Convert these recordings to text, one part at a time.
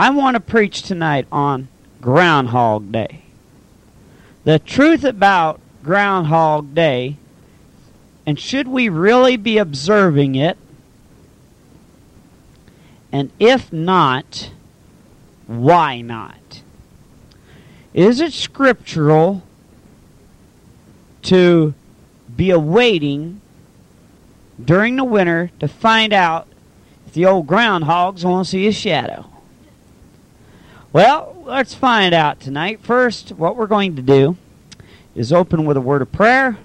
I want to preach tonight on Groundhog Day. The truth about Groundhog Day, and should we really be observing it? And if not, why not? Is it scriptural to be awaiting during the winter to find out if the old groundhogs want to see a shadow? Well, let's find out tonight. First, what we're going to do is open with a word of prayer.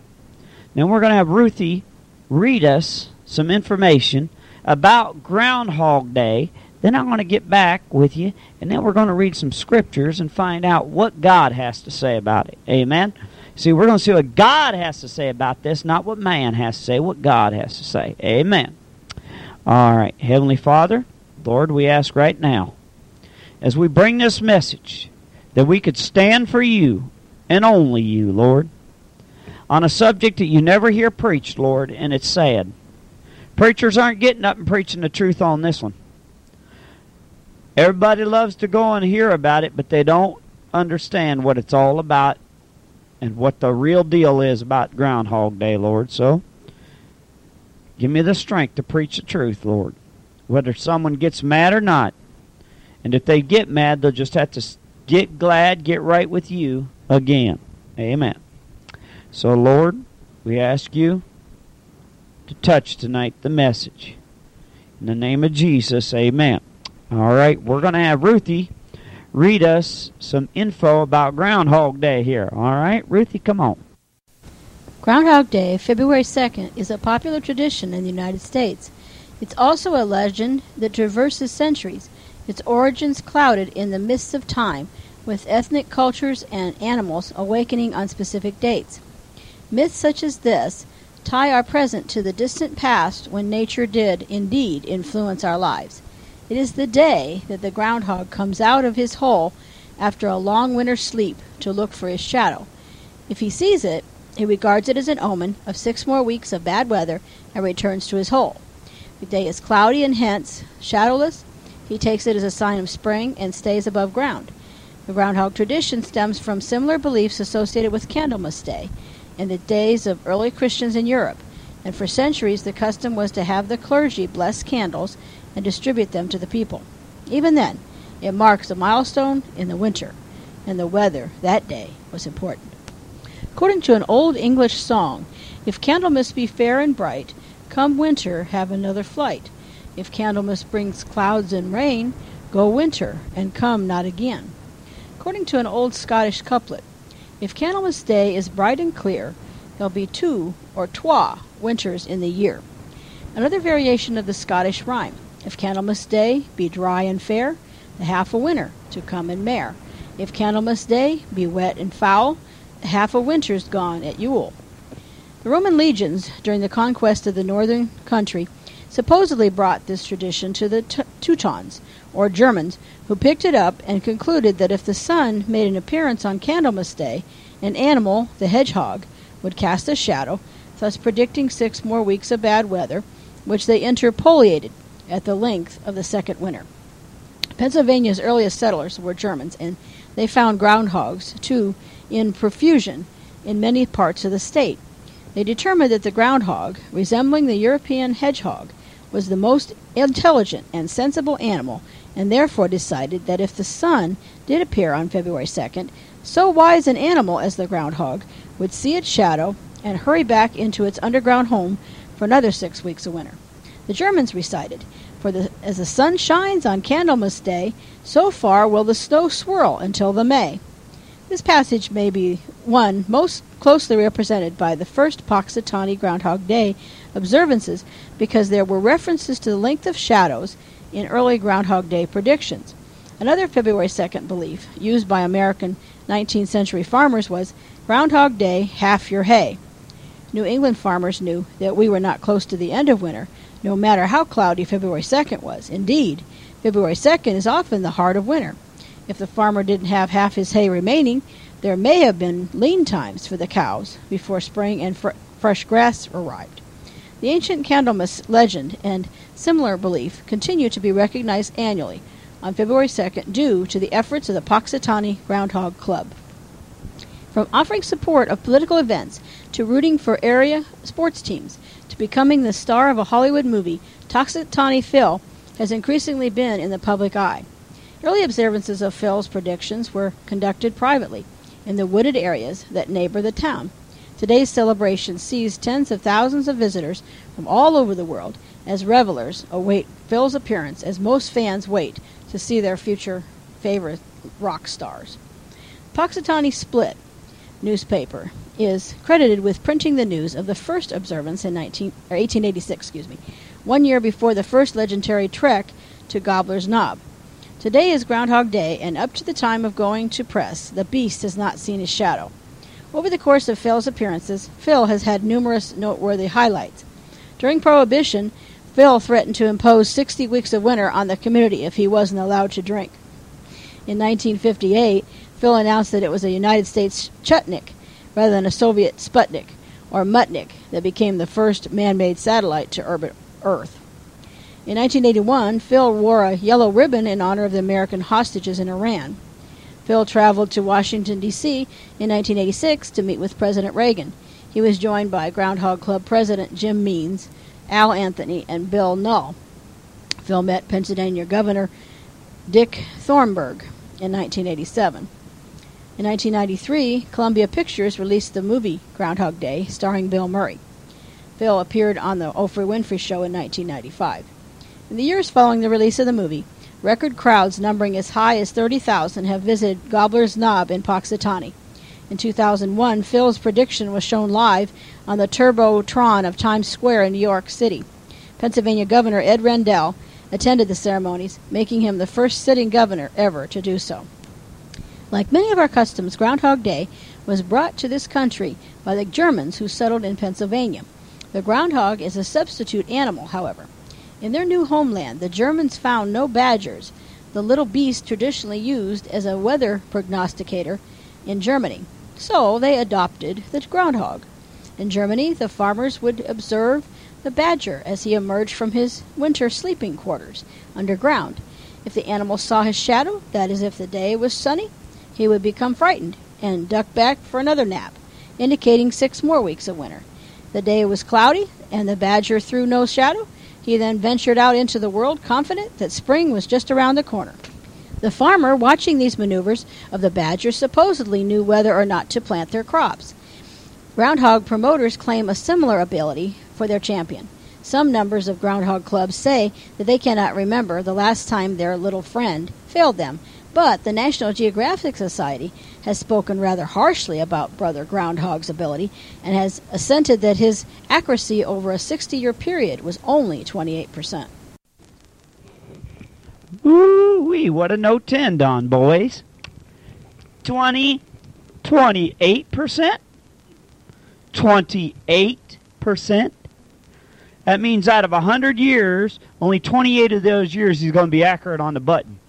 Then we're going to have Ruthie read us some information about Groundhog Day. Then I'm going to get back with you, and then we're going to read some scriptures and find out what God has to say about it. Amen. See, we're going to see what God has to say about this, not what man has to say, what God has to say. Amen. All right. Heavenly Father, Lord, we ask right now, as we bring this message, that we could stand for you and only you, Lord, on a subject that you never hear preached, Lord, and it's sad. Preachers aren't getting up and preaching the truth on this one. Everybody loves to go and hear about it, but they don't understand what it's all about and what the real deal is about Groundhog Day, Lord. So, give me the strength to preach the truth, Lord, whether someone gets mad or not. And if they get mad, they'll just have to get glad, get right with you again. Amen. So, Lord, we ask you to touch tonight the message. In the name of Jesus, amen. All right, we're going to have Ruthie read us some info about Groundhog Day here. All right, Ruthie, come on. Groundhog Day, February 2nd, is a popular tradition in the United States. It's also a legend that traverses centuries, its origins clouded in the mists of time, with ethnic cultures and animals awakening on specific dates. Myths such as this tie our present to the distant past when nature did indeed influence our lives. It is the day that the groundhog comes out of his hole after a long winter's sleep to look for his shadow. If he sees it, he regards it as an omen of six more weeks of bad weather and returns to his hole. The day is cloudy and hence shadowless, he takes it as a sign of spring and stays above ground. The groundhog tradition stems from similar beliefs associated with Candlemas Day in the days of early Christians in Europe, and for centuries the custom was to have the clergy bless candles and distribute them to the people. Even then, it marks a milestone in the winter, and the weather that day was important. According to an old English song, if Candlemas be fair and bright, come winter have another flight. If Candlemas brings clouds and rain, go winter and come not again. According to an old Scottish couplet, if Candlemas Day is bright and clear, there'll be two or twa winters in the year. Another variation of the Scottish rhyme. If Candlemas Day be dry and fair, the half a winter to come and mare. If Candlemas Day be wet and foul, the half a winter's gone at Yule. The Roman legions, during the conquest of the northern country, supposedly brought this tradition to the Teutons, or Germans, who picked it up and concluded that if the sun made an appearance on Candlemas Day, an animal, the hedgehog, would cast a shadow, thus predicting six more weeks of bad weather, which they interpolated at the length of the second winter. Pennsylvania's earliest settlers were Germans, and they found groundhogs, too, in profusion in many parts of the state. They determined that the groundhog, resembling the European hedgehog, was the most intelligent and sensible animal, and therefore decided that if the sun did appear on February 2nd, so wise an animal as the groundhog would see its shadow and hurry back into its underground home for another six weeks of winter. The Germans recited, For the, as the sun shines on Candlemas Day, so far will the snow swirl until the May. This passage may be one most closely represented by the first Punxsutawney Groundhog Day observances because there were references to the length of shadows in early Groundhog Day predictions. Another February 2nd belief used by American 19th century farmers was Groundhog Day, half your hay. New England farmers knew that we were not close to the end of winter, no matter how cloudy February 2nd was. Indeed, February 2nd is often the heart of winter. If the farmer didn't have half his hay remaining, there may have been lean times for the cows before spring and fr- fresh grass arrived. The ancient Candlemas legend and similar belief continue to be recognized annually on February 2nd due to the efforts of the Punxsutawney Groundhog Club. From offering support of political events to rooting for area sports teams to becoming the star of a Hollywood movie, Punxsutawney Phil has increasingly been in the public eye. Early observances of Phil's predictions were conducted privately in the wooded areas that neighbor the town. Today's celebration sees tens of thousands of visitors from all over the world as revelers await Phil's appearance as most fans wait to see their future favorite rock stars. Punxsutawney Spirit newspaper is credited with printing the news of the first observance in 19, 1886, excuse me, one year before the first legendary trek to Gobbler's Knob. Today is Groundhog Day, and up to the time of going to press, the beast has not seen his shadow. Over the course of Phil's appearances, Phil has had numerous noteworthy highlights. During Prohibition, Phil threatened to impose 60 weeks of winter on the community if he wasn't allowed to drink. In 1958, Phil announced that it was a United States Chutnik rather than a Soviet Sputnik or Mutnik that became the first man made satellite to orbit Earth. In 1981, Phil wore a yellow ribbon in honor of the American hostages in Iran. Phil traveled to Washington, D.C. in 1986 to meet with President Reagan. He was joined by Groundhog Club President Jim Means, Al Anthony, and Bill Null. Phil met Pennsylvania Governor Dick Thornburgh in 1987. In 1993, Columbia Pictures released the movie Groundhog Day, starring Bill Murray. Phil appeared on the Oprah Winfrey Show in 1995. In the years following the release of the movie, record crowds numbering as high as 30,000 have visited Gobbler's Knob in Punxsutawney. In 2001, Phil's prediction was shown live on the Turbotron of Times Square in New York City. Pennsylvania Governor Ed Rendell attended the ceremonies, making him the first sitting governor ever to do so. Like many of our customs, Groundhog Day was brought to this country by the Germans who settled in Pennsylvania. The groundhog is a substitute animal, however. In their new homeland, the Germans found no badgers, the little beast traditionally used as a weather prognosticator in Germany. So they adopted the groundhog. In Germany, the farmers would observe the badger as he emerged from his winter sleeping quarters underground. If the animal saw his shadow, that is, if the day was sunny, he would become frightened and duck back for another nap, indicating six more weeks of winter. The day was cloudy, and the badger threw no shadow. He then ventured out into the world, confident that spring was just around the corner. The farmer, watching these maneuvers of the badger, supposedly knew whether or not to plant their crops. Groundhog promoters claim a similar ability for their champion. Some numbers of groundhog clubs say that they cannot remember the last time their little friend failed them, but the National Geographic Society has spoken rather harshly about Brother Groundhog's ability and has assented that his accuracy over a 60 year period was only 28%. Ooh wee, what a no 10, Don, boys. 20, 28%? 28%? That means out of 100 years, only 28 of those years he's going to be accurate on the button.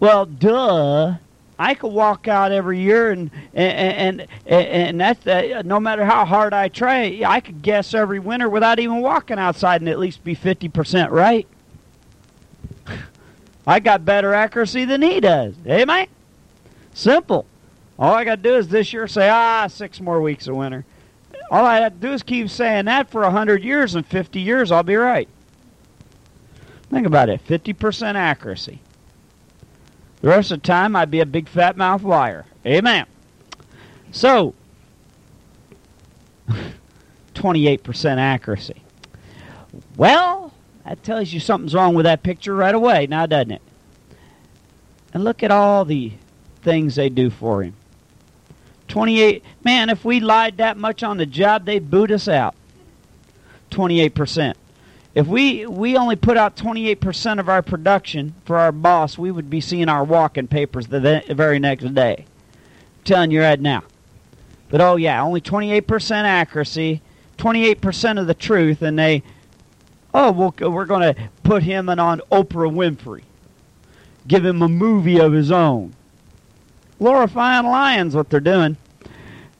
Well, duh. I could walk out every year, and and and, and that's uh, no matter how hard I try, I could guess every winter without even walking outside, and at least be fifty percent right. I got better accuracy than he does. Hey, man. Simple. All I got to do is this year say, ah, six more weeks of winter. All I have to do is keep saying that for a hundred years, and fifty years I'll be right. Think about it: fifty percent accuracy. The rest of the time, I'd be a big fat mouth liar. Amen. So, 28% accuracy. Well, that tells you something's wrong with that picture right away, now doesn't it? And look at all the things they do for him. 28, man, if we lied that much on the job, they'd boot us out. 28%. If we we only put out 28% of our production for our boss, we would be seeing our walking papers the, very next day. I'm telling you right now. But oh yeah, only 28% accuracy, 28% of the truth, and they, oh, we'll, we're going to put him in on Oprah Winfrey, give him a movie of his own, glorifying lions, what they're doing.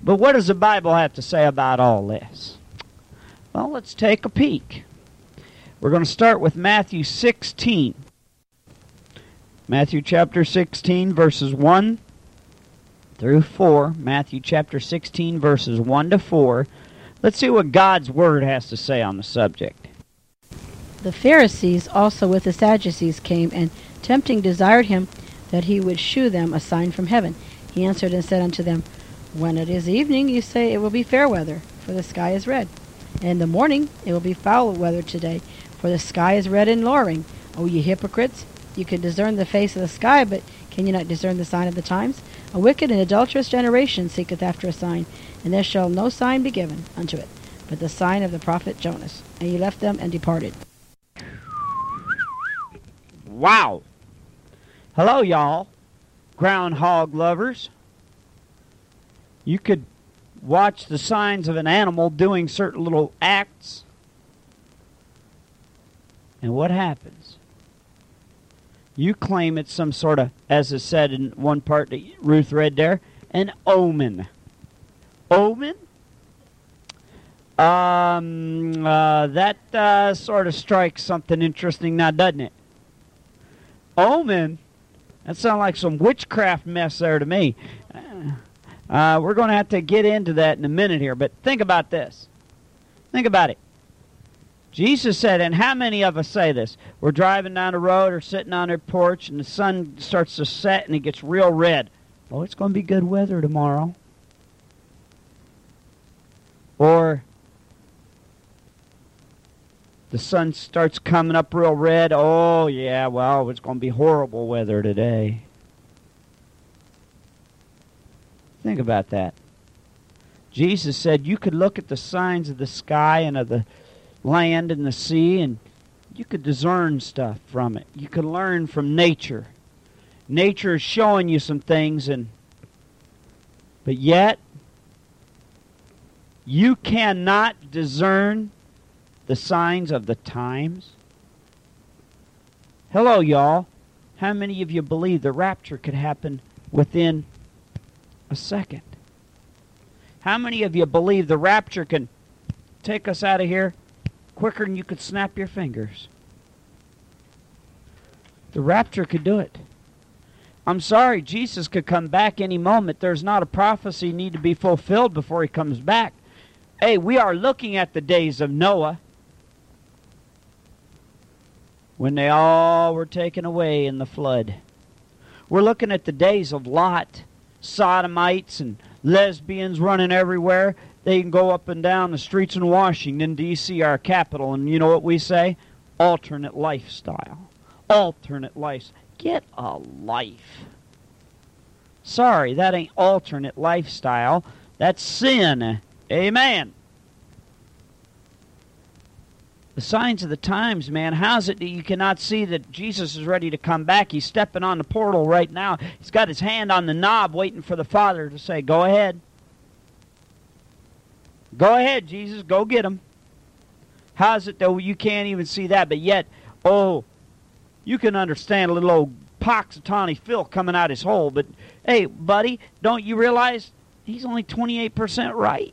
But what does the Bible have to say about all this? Well, let's take a peek. We're going to start with Matthew 16. Matthew chapter 16, verses 1 through 4. Matthew chapter 16, verses 1 to 4. Let's see what God's Word has to say on the subject. The Pharisees also with the Sadducees came, and tempting desired him that he would shew them a sign from heaven. He answered and said unto them, When it is evening, you say it will be fair weather, for the sky is red. In the morning it will be foul weather today, for the sky is red and lowering. O oh, ye hypocrites, you can discern the face of the sky, but can you not discern the sign of the times? A wicked and adulterous generation seeketh after a sign, and there shall no sign be given unto it, but the sign of the prophet Jonas. And he left them and departed. Wow. Hello, y'all. Groundhog lovers. You could watch the signs of an animal doing certain little acts. And what happens? You claim it's some sort of, as is said in one part that Ruth read there, an omen. Omen? Um, uh, that uh, sort of strikes something interesting now, doesn't it? Omen? That sounds like some witchcraft mess there to me. Uh, we're going to have to get into that in a minute here, but think about this. Think about it. Jesus said, and how many of us say this? We're driving down the road or sitting on our porch, and the sun starts to set and it gets real red. Oh, it's going to be good weather tomorrow. Or the sun starts coming up real red. Oh, yeah, well, it's going to be horrible weather today. Think about that. Jesus said you could look at the signs of the sky and of the land and the sea and you could discern stuff from it. You could learn from nature. Nature is showing you some things and but yet you cannot discern the signs of the times. Hello y'all. How many of you believe the rapture could happen within a second? How many of you believe the rapture can take us out of here quicker than you could snap your fingers? The rapture could do it. I'm sorry, Jesus could come back any moment. There's not a prophecy need to be fulfilled before he comes back. Hey, we are looking at the days of Noah when they all were taken away in the flood. We're looking at the days of Lot, sodomites and lesbians running everywhere. They can go up and down the streets in Washington, D.C., our capital, and you know what we say? Alternate lifestyle. Alternate life. Get a life. Sorry, that ain't alternate lifestyle. That's sin. Amen. The signs of the times, man. How's it that you cannot see that Jesus is ready to come back? He's stepping on the portal right now. He's got his hand on the knob waiting for the Father to say, Go ahead. Go ahead, Jesus. Go get him. How's it though you can't even see that, but yet, oh, you can understand a little old pox of Tawny Phil coming out his hole, but hey, buddy, don't you realize he's only 28% right?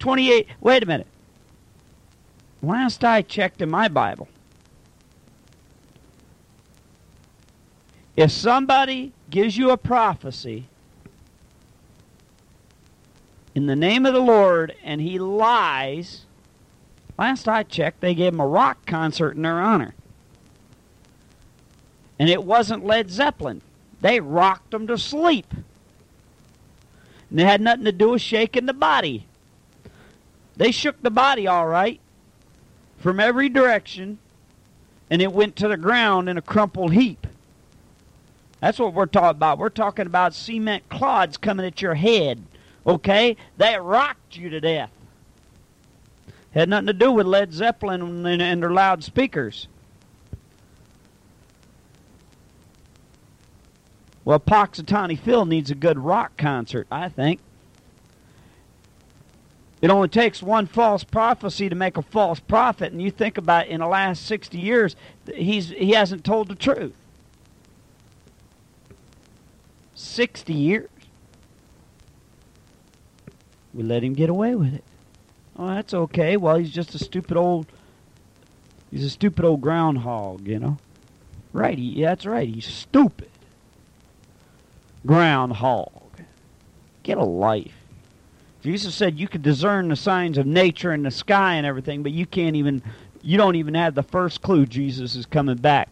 28, wait a minute. Last I checked in my Bible, if somebody gives you a prophecy in the name of the Lord and he lies, last I checked, they gave him a rock concert in their honor. And it wasn't Led Zeppelin. They rocked them to sleep. And it had nothing to do with shaking the body. They shook the body all right from every direction, and it went to the ground in a crumpled heap. That's what we're talking about. We're talking about cement clods coming at your head. Okay? That rocked you to death. Had nothing to do with Led Zeppelin and, their loudspeakers. Well, Punxsutawney Phil needs a good rock concert, I think. It only takes one false prophecy to make a false prophet, and you think about it, in the last 60 years, he's, he hasn't told the truth. 60 years. We let him get away with it. Oh, that's okay. Well, he's just a stupid old he's a stupid old groundhog, you know. Right, he, that's right. He's stupid. Groundhog. Get a life. Jesus said you could discern the signs of nature and the sky and everything, but you can't even, you don't even have the first clue Jesus is coming back.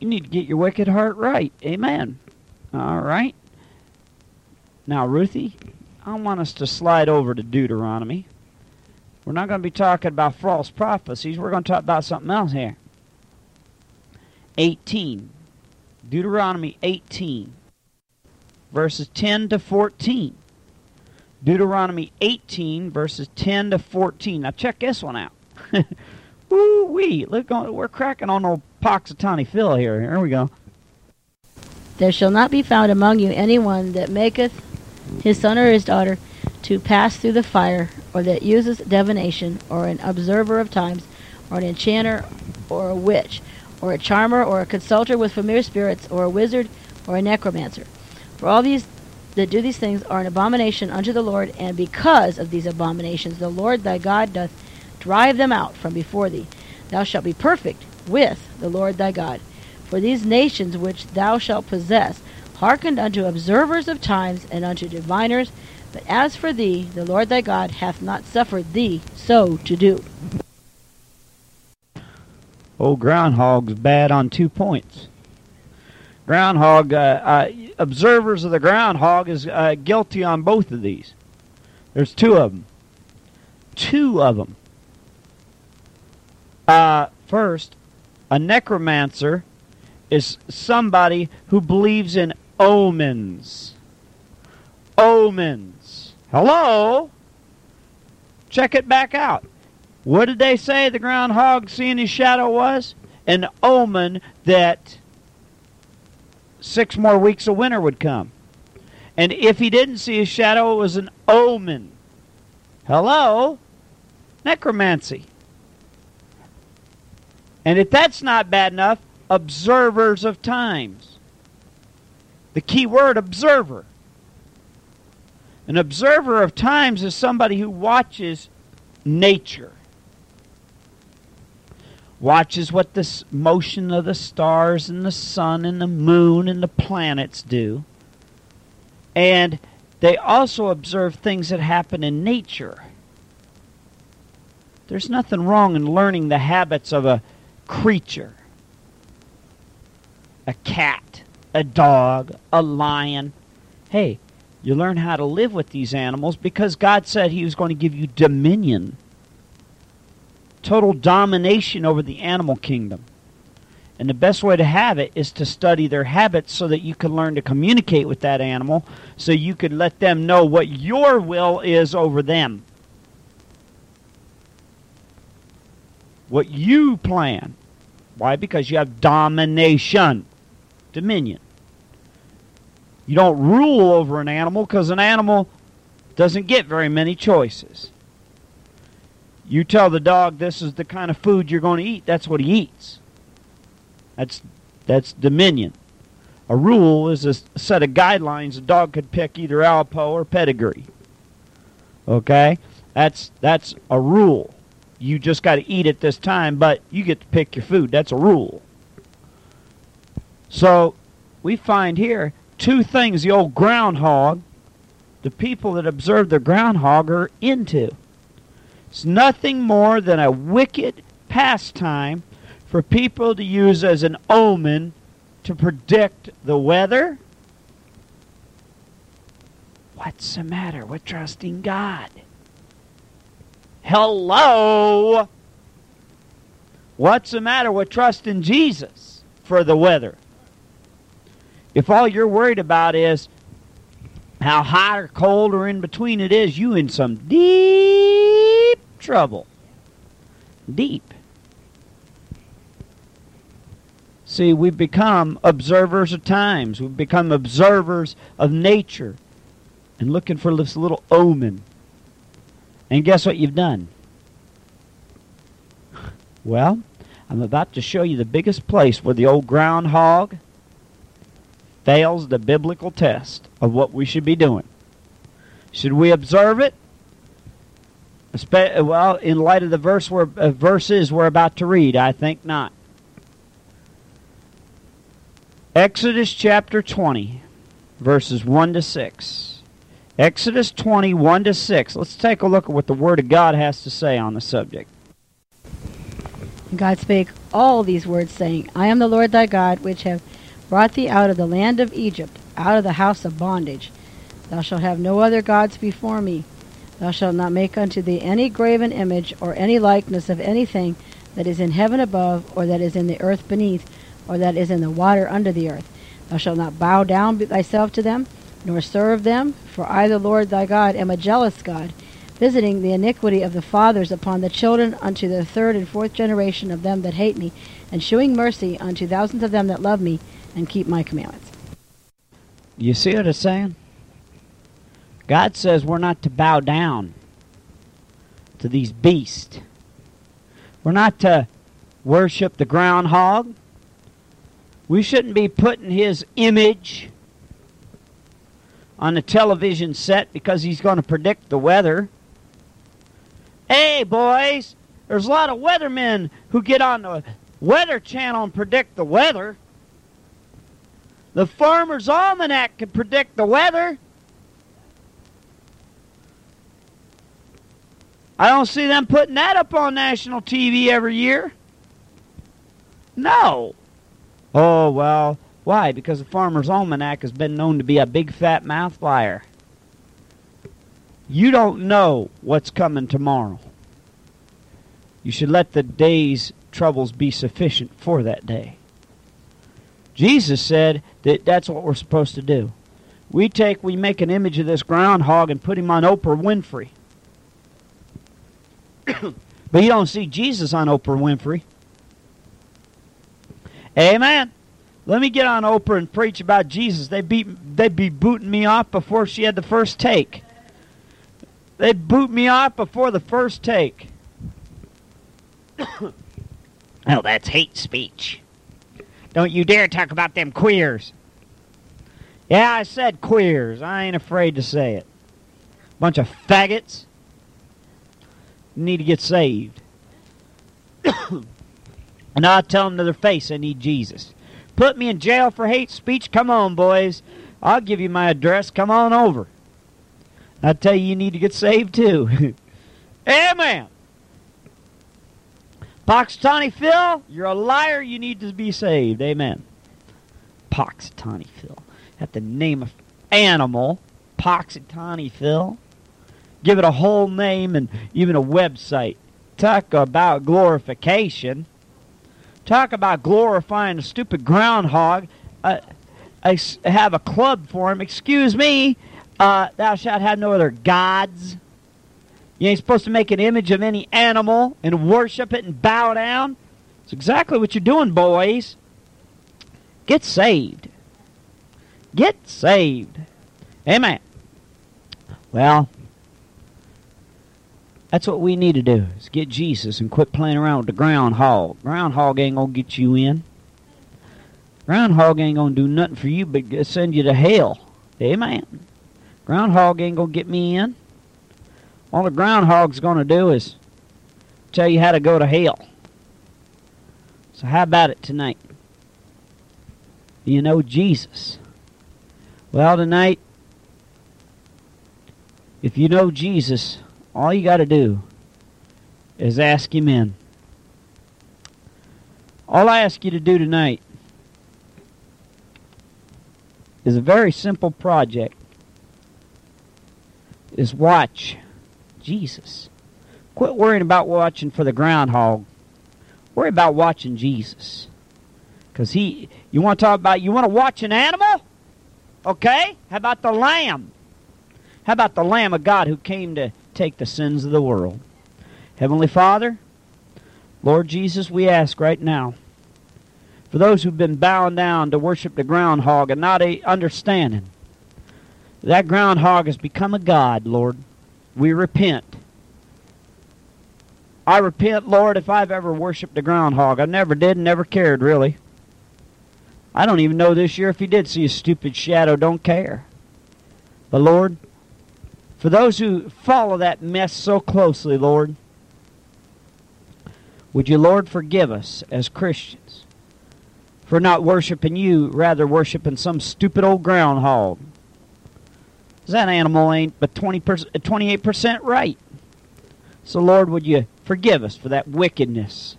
You need to get your wicked heart right. Amen. All right. Now, Ruthie, I want us to slide over to Deuteronomy. We're not going to be talking about false prophecies. We're going to talk about something else here. 18. Deuteronomy 18, verses 10 to 14. Deuteronomy 18, verses 10 to 14. Now, check this one out. Woo wee! Look, on, we're cracking on old Punxsutawney Phil here. Here we go. There shall not be found among you any one that maketh his son or his daughter to pass through the fire, or that uses divination, or an observer of times, or an enchanter, or a witch, or a charmer, or a consulter with familiar spirits, or a wizard, or a necromancer. For all these that do these things are an abomination unto the Lord, and because of these abominations the Lord thy God doth drive them out from before thee. Thou shalt be perfect with the Lord thy God. For these nations which thou shalt possess hearkened unto observers of times and unto diviners, but as for thee, the Lord thy God hath not suffered thee so to do. Old groundhog's bad on two points. Groundhog, uh, uh, observers of the groundhog is uh, guilty on both of these. There's two of them. Two of them. Uh, first, a necromancer is somebody who believes in omens. Omens. Hello? Check it back out. What did they say the groundhog seeing his shadow was? An omen that six more weeks of winter would come. And if he didn't see his shadow, it was an omen. Hello? Necromancy. And if that's not bad enough, observers of times. The key word, observer. An observer of times is somebody who watches nature watches what the motion of the stars and the sun and the moon and the planets do. And they also observe things that happen in nature. There's nothing wrong in learning the habits of a creature a cat, a dog, a lion. Hey, you learn how to live with these animals because God said He was going to give you dominion total domination over the animal kingdom. And the best way to have it is to study their habits so that you can learn to communicate with that animal so you can let them know what your will is over them. What you plan. Why? Because you have domination, dominion. You don't rule over an animal because an animal doesn't get very many choices. You tell the dog this is the kind of food you're going to eat, that's what he eats. That's that's dominion. A rule is a set of guidelines a dog could pick either Alpo or pedigree. Okay? That's that's a rule. You just got to eat at this time, but you get to pick your food. That's a rule. So, we find here two things the old groundhog, the people that observe the groundhog are into. It's nothing more than a wicked pastime for people to use as an omen to predict the weather. What's the matter with trusting God? Hello? What's the matter with trusting Jesus for the weather? If all you're worried about is how hot or cold or in between it is, you in some deep trouble. Deep. See, we've become observers of times. We've become observers of nature and looking for this little omen. And guess what you've done? Well, I'm about to show you the biggest place where the old groundhog fails the biblical test of what we should be doing. Should we observe it? Well, in light of the verse we're, uh, verses we're about to read, I think not. Exodus chapter 20, verses 1 to 6. Exodus 20, 1 to 6. Let's take a look at what the Word of God has to say on the subject. God spake all these words, saying, I am the Lord thy God, which have brought thee out of the land of Egypt, out of the house of bondage. Thou shalt have no other gods before me. Thou shalt not make unto thee any graven image, or any likeness of anything that is in heaven above, or that is in the earth beneath, or that is in the water under the earth. Thou shalt not bow down thyself to them, nor serve them, for I, the Lord thy God, am a jealous God, visiting the iniquity of the fathers upon the children unto the third and fourth generation of them that hate me, and shewing mercy unto thousands of them that love me and keep my commandments. You see what it's saying? God says we're not to bow down to these beasts. We're not to worship the groundhog. We shouldn't be putting his image on the television set because he's going to predict the weather. Hey, boys, there's a lot of weathermen who get on the Weather Channel and predict the weather. The Farmer's Almanac can predict the weather. I don't see them putting that up on national TV every year. No. Oh, well, why? Because the Farmer's Almanac has been known to be a big fat mouth liar. You don't know what's coming tomorrow. You should let the day's troubles be sufficient for that day. Jesus said that that's what we're supposed to do. We take, we make an image of this groundhog and put him on Oprah Winfrey. but you don't see Jesus on Oprah Winfrey. Amen. Let me get on Oprah and preach about Jesus. They beat they'd be booting me off before she had the first take. They'd boot me off before the first take. oh, that's hate speech. Don't you dare talk about them queers. Yeah, I said queers. I ain't afraid to say it. Bunch of faggots. Need to get saved. and I'll tell them to their face I need Jesus. Put me in jail for hate speech? Come on, boys. I'll give you my address. Come on over. I tell you, you need to get saved too. Amen. Poxitani Phil, you're a liar. You need to be saved. Amen. Poxitani Phil. Have the name of animal. Poxitani Phil. Give it a whole name and even a website. Talk about glorification. Talk about glorifying a stupid groundhog. Uh, I have a club for him. Excuse me. Uh, thou shalt have no other gods. You ain't supposed to make an image of any animal and worship it and bow down. It's exactly what you're doing, boys. Get saved. Get saved. Amen. Well, that's what we need to do is get Jesus and quit playing around with the groundhog. Groundhog ain't gonna get you in. Groundhog ain't gonna do nothing for you but send you to hell. Amen. Groundhog ain't gonna get me in. All the groundhog's gonna do is tell you how to go to hell. So how about it tonight? You know Jesus. Well, tonight, if you know Jesus, all you got to do is ask Him in. All I ask you to do tonight is a very simple project. Is watch Jesus. Quit worrying about watching for the groundhog. Worry about watching Jesus. Because he, you want to talk about, you want to watch an animal? Okay? How about the lamb? How about the Lamb of God who came to take the sins of the world? Heavenly Father, Lord Jesus, we ask right now for those who've been bowing down to worship the groundhog and not understanding that groundhog has become a god, Lord. We repent. I repent, Lord, if I've ever worshipped a groundhog. I never did never cared, really. I don't even know this year if he did see a stupid shadow. Don't care. But, Lord, for those who follow that mess so closely, Lord, would you, Lord, forgive us as Christians for not worshiping you, rather worshiping some stupid old groundhog. That animal ain't but 20 28% uh, right. So, Lord, would you forgive us for that wickedness,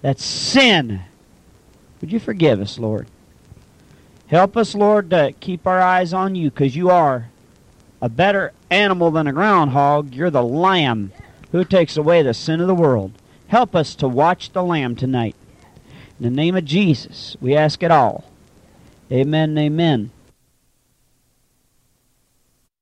that sin? Would you forgive us, Lord? Help us, Lord, to keep our eyes on you because you are a better animal than a groundhog. You're the lamb who takes away the sin of the world. Help us to watch the lamb tonight. In the name of Jesus, we ask it all. Amen amen.